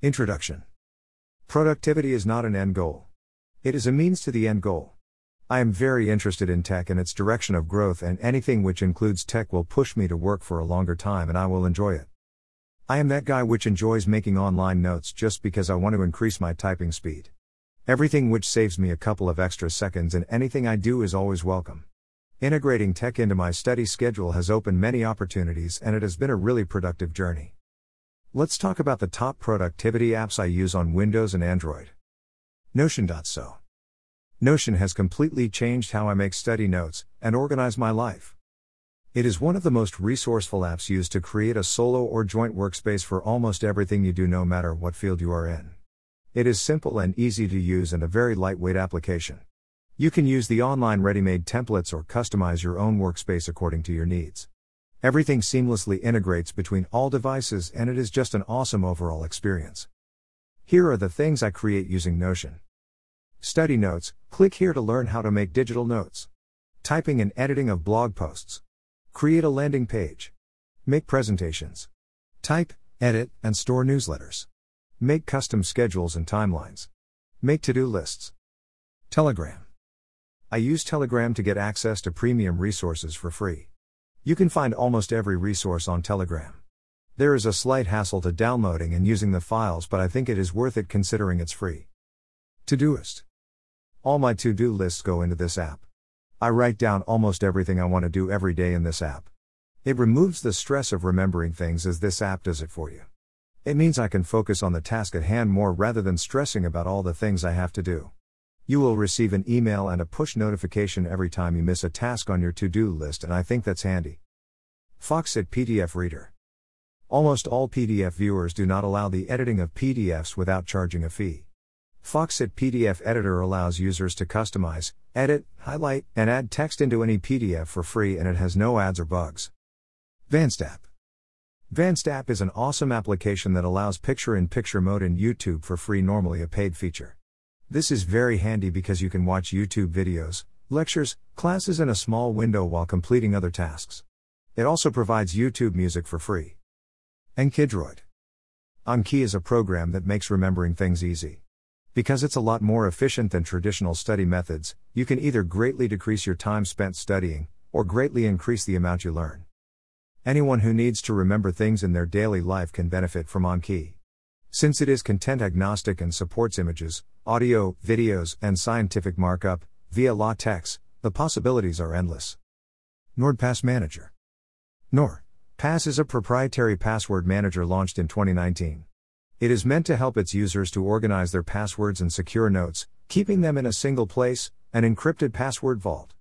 Introduction Productivity is not an end goal, it is a means to the end goal. I am very interested in tech and its direction of growth, and anything which includes tech will push me to work for a longer time and I will enjoy it. I am that guy which enjoys making online notes just because I want to increase my typing speed. Everything which saves me a couple of extra seconds and anything I do is always welcome. Integrating tech into my study schedule has opened many opportunities and it has been a really productive journey. Let's talk about the top productivity apps I use on Windows and Android. Notion.so. Notion has completely changed how I make study notes and organize my life. It is one of the most resourceful apps used to create a solo or joint workspace for almost everything you do, no matter what field you are in. It is simple and easy to use and a very lightweight application. You can use the online ready made templates or customize your own workspace according to your needs. Everything seamlessly integrates between all devices and it is just an awesome overall experience. Here are the things I create using Notion. Study notes, click here to learn how to make digital notes. Typing and editing of blog posts. Create a landing page. Make presentations. Type, edit, and store newsletters. Make custom schedules and timelines. Make to do lists. Telegram. I use Telegram to get access to premium resources for free. You can find almost every resource on Telegram. There is a slight hassle to downloading and using the files, but I think it is worth it considering it's free. Todoist. All my to do lists go into this app. I write down almost everything I want to do every day in this app. It removes the stress of remembering things as this app does it for you. It means I can focus on the task at hand more rather than stressing about all the things I have to do. You will receive an email and a push notification every time you miss a task on your to do list, and I think that's handy. Foxit PDF Reader. Almost all PDF viewers do not allow the editing of PDFs without charging a fee. Foxit PDF Editor allows users to customize, edit, highlight, and add text into any PDF for free and it has no ads or bugs. VancedApp. VancedApp is an awesome application that allows picture in picture mode in YouTube for free, normally a paid feature. This is very handy because you can watch YouTube videos, lectures, classes in a small window while completing other tasks. It also provides YouTube music for free. AnkiDroid. Anki is a program that makes remembering things easy. Because it's a lot more efficient than traditional study methods, you can either greatly decrease your time spent studying, or greatly increase the amount you learn. Anyone who needs to remember things in their daily life can benefit from Anki. Since it is content agnostic and supports images, audio, videos, and scientific markup, via LaTeX, the possibilities are endless. NordPass Manager NordPass is a proprietary password manager launched in 2019. It is meant to help its users to organize their passwords and secure notes, keeping them in a single place, an encrypted password vault.